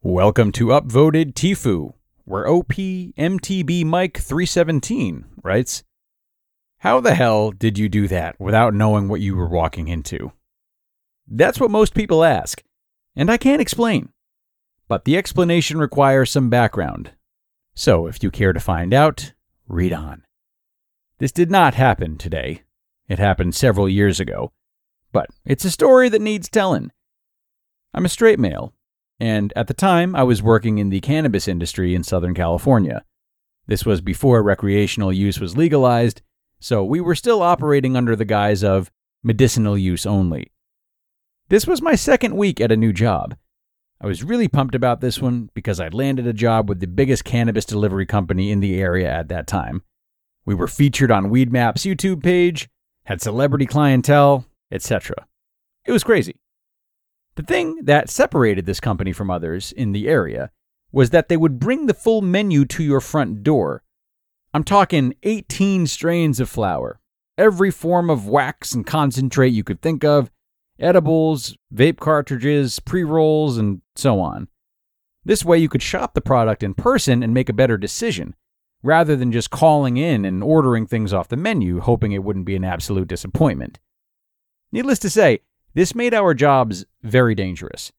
Welcome to Upvoted TIFU, where OPMTB Mike 317 writes, How the hell did you do that without knowing what you were walking into? That's what most people ask, and I can't explain. But the explanation requires some background. So if you care to find out, read on. This did not happen today. It happened several years ago. But it's a story that needs telling. I'm a straight male, and at the time I was working in the cannabis industry in Southern California. This was before recreational use was legalized, so we were still operating under the guise of medicinal use only. This was my second week at a new job. I was really pumped about this one because I'd landed a job with the biggest cannabis delivery company in the area at that time. We were featured on Weedmaps' YouTube page, had celebrity clientele, etc. It was crazy. The thing that separated this company from others in the area was that they would bring the full menu to your front door. I'm talking 18 strains of flower, every form of wax and concentrate you could think of, edibles, vape cartridges, pre rolls, and so on. This way, you could shop the product in person and make a better decision, rather than just calling in and ordering things off the menu, hoping it wouldn't be an absolute disappointment. Needless to say, this made our jobs very dangerous.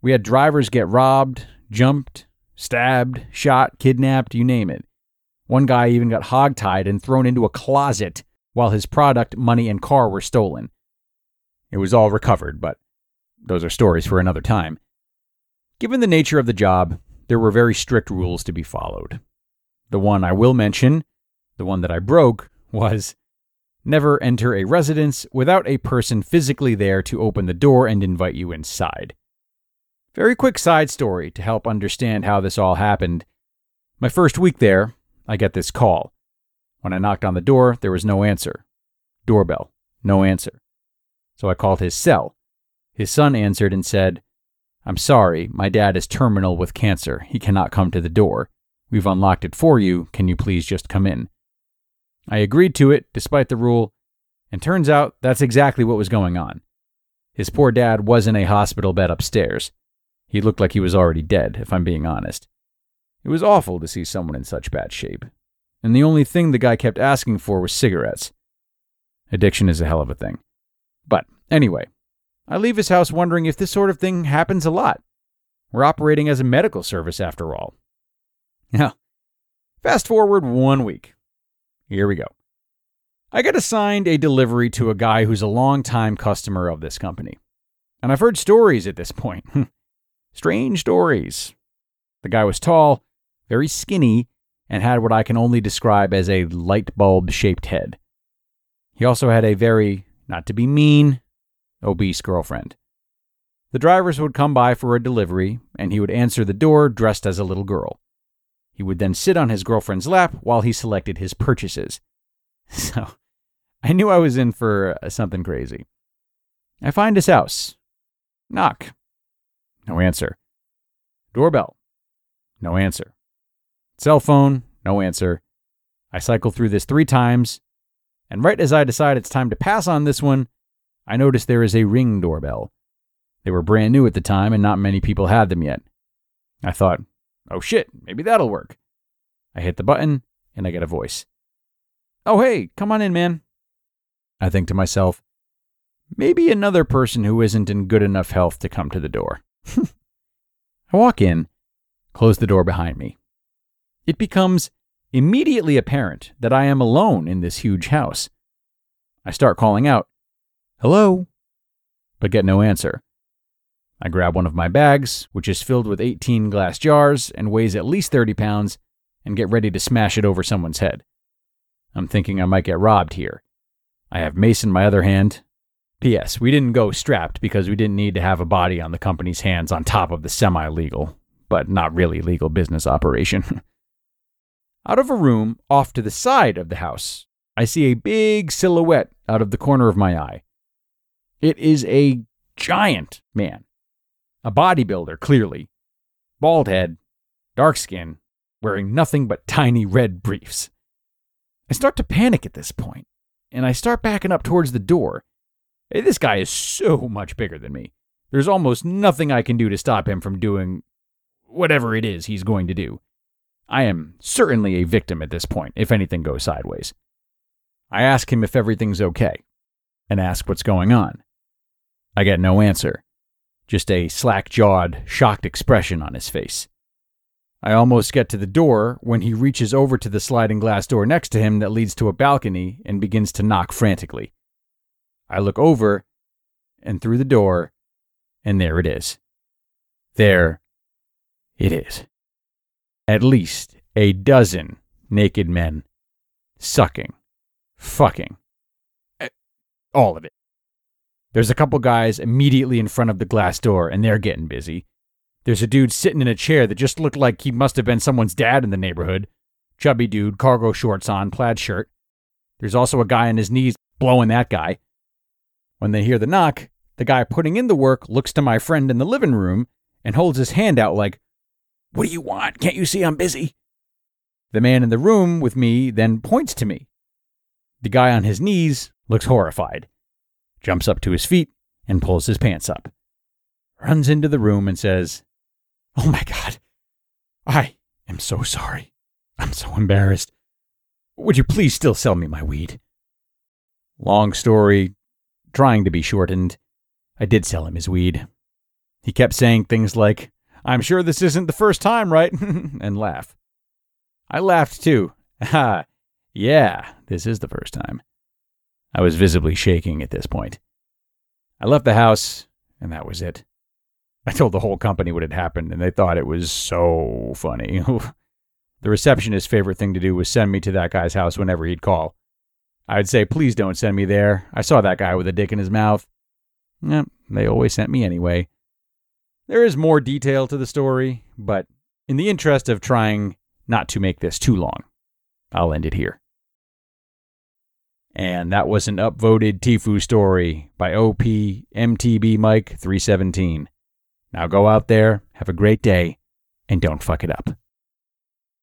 We had drivers get robbed, jumped, stabbed, shot, kidnapped, you name it. One guy even got hogtied and thrown into a closet while his product, money, and car were stolen. It was all recovered, but those are stories for another time. Given the nature of the job, there were very strict rules to be followed. The one I will mention, the one that I broke, was Never enter a residence without a person physically there to open the door and invite you inside. Very quick side story to help understand how this all happened. My first week there, I get this call. When I knocked on the door, there was no answer. Doorbell, no answer. So I called his cell. His son answered and said, I'm sorry, my dad is terminal with cancer. He cannot come to the door. We've unlocked it for you. Can you please just come in? I agreed to it, despite the rule, and turns out that's exactly what was going on. His poor dad was in a hospital bed upstairs. He looked like he was already dead, if I'm being honest. It was awful to see someone in such bad shape. And the only thing the guy kept asking for was cigarettes. Addiction is a hell of a thing. But anyway, I leave his house wondering if this sort of thing happens a lot. We're operating as a medical service after all. Now, fast forward one week. Here we go. I got assigned a delivery to a guy who's a long-time customer of this company. And I've heard stories at this point. Strange stories. The guy was tall, very skinny, and had what I can only describe as a light bulb shaped head. He also had a very, not to be mean, obese girlfriend. The drivers would come by for a delivery, and he would answer the door dressed as a little girl. He would then sit on his girlfriend's lap while he selected his purchases. So I knew I was in for uh, something crazy. I find his house. Knock. No answer. Doorbell. No answer. Cell phone. No answer. I cycle through this three times, and right as I decide it's time to pass on this one, I notice there is a ring doorbell. They were brand new at the time, and not many people had them yet. I thought, Oh shit, maybe that'll work. I hit the button and I get a voice. Oh hey, come on in, man. I think to myself, maybe another person who isn't in good enough health to come to the door. I walk in, close the door behind me. It becomes immediately apparent that I am alone in this huge house. I start calling out, Hello, but get no answer. I grab one of my bags, which is filled with 18 glass jars and weighs at least 30 pounds, and get ready to smash it over someone's head. I'm thinking I might get robbed here. I have mace in my other hand. P.S. We didn't go strapped because we didn't need to have a body on the company's hands on top of the semi legal, but not really legal business operation. out of a room off to the side of the house, I see a big silhouette out of the corner of my eye. It is a giant man a bodybuilder, clearly. Bald head, dark skin, wearing nothing but tiny red briefs. I start to panic at this point, and I start backing up towards the door. Hey, this guy is so much bigger than me. There's almost nothing I can do to stop him from doing whatever it is he's going to do. I am certainly a victim at this point if anything goes sideways. I ask him if everything's okay and ask what's going on. I get no answer, just a slack jawed, shocked expression on his face. I almost get to the door when he reaches over to the sliding glass door next to him that leads to a balcony and begins to knock frantically. I look over and through the door, and there it is. There it is. At least a dozen naked men sucking, fucking, eh, all of it. There's a couple guys immediately in front of the glass door, and they're getting busy. There's a dude sitting in a chair that just looked like he must have been someone's dad in the neighborhood. Chubby dude, cargo shorts on, plaid shirt. There's also a guy on his knees blowing that guy. When they hear the knock, the guy putting in the work looks to my friend in the living room and holds his hand out like, What do you want? Can't you see I'm busy? The man in the room with me then points to me. The guy on his knees looks horrified, jumps up to his feet, and pulls his pants up. Runs into the room and says, Oh my God. I am so sorry. I'm so embarrassed. Would you please still sell me my weed? Long story, trying to be shortened. I did sell him his weed. He kept saying things like, I'm sure this isn't the first time, right? and laugh. I laughed too. Ha, yeah, this is the first time. I was visibly shaking at this point. I left the house, and that was it. I told the whole company what had happened, and they thought it was so funny. the receptionist's favorite thing to do was send me to that guy's house whenever he'd call. I'd say, please don't send me there. I saw that guy with a dick in his mouth. Eh, they always sent me anyway. There is more detail to the story, but in the interest of trying not to make this too long, I'll end it here. And that was an upvoted TIFU story by OP MTB Mike 317. Now go out there, have a great day, and don't fuck it up.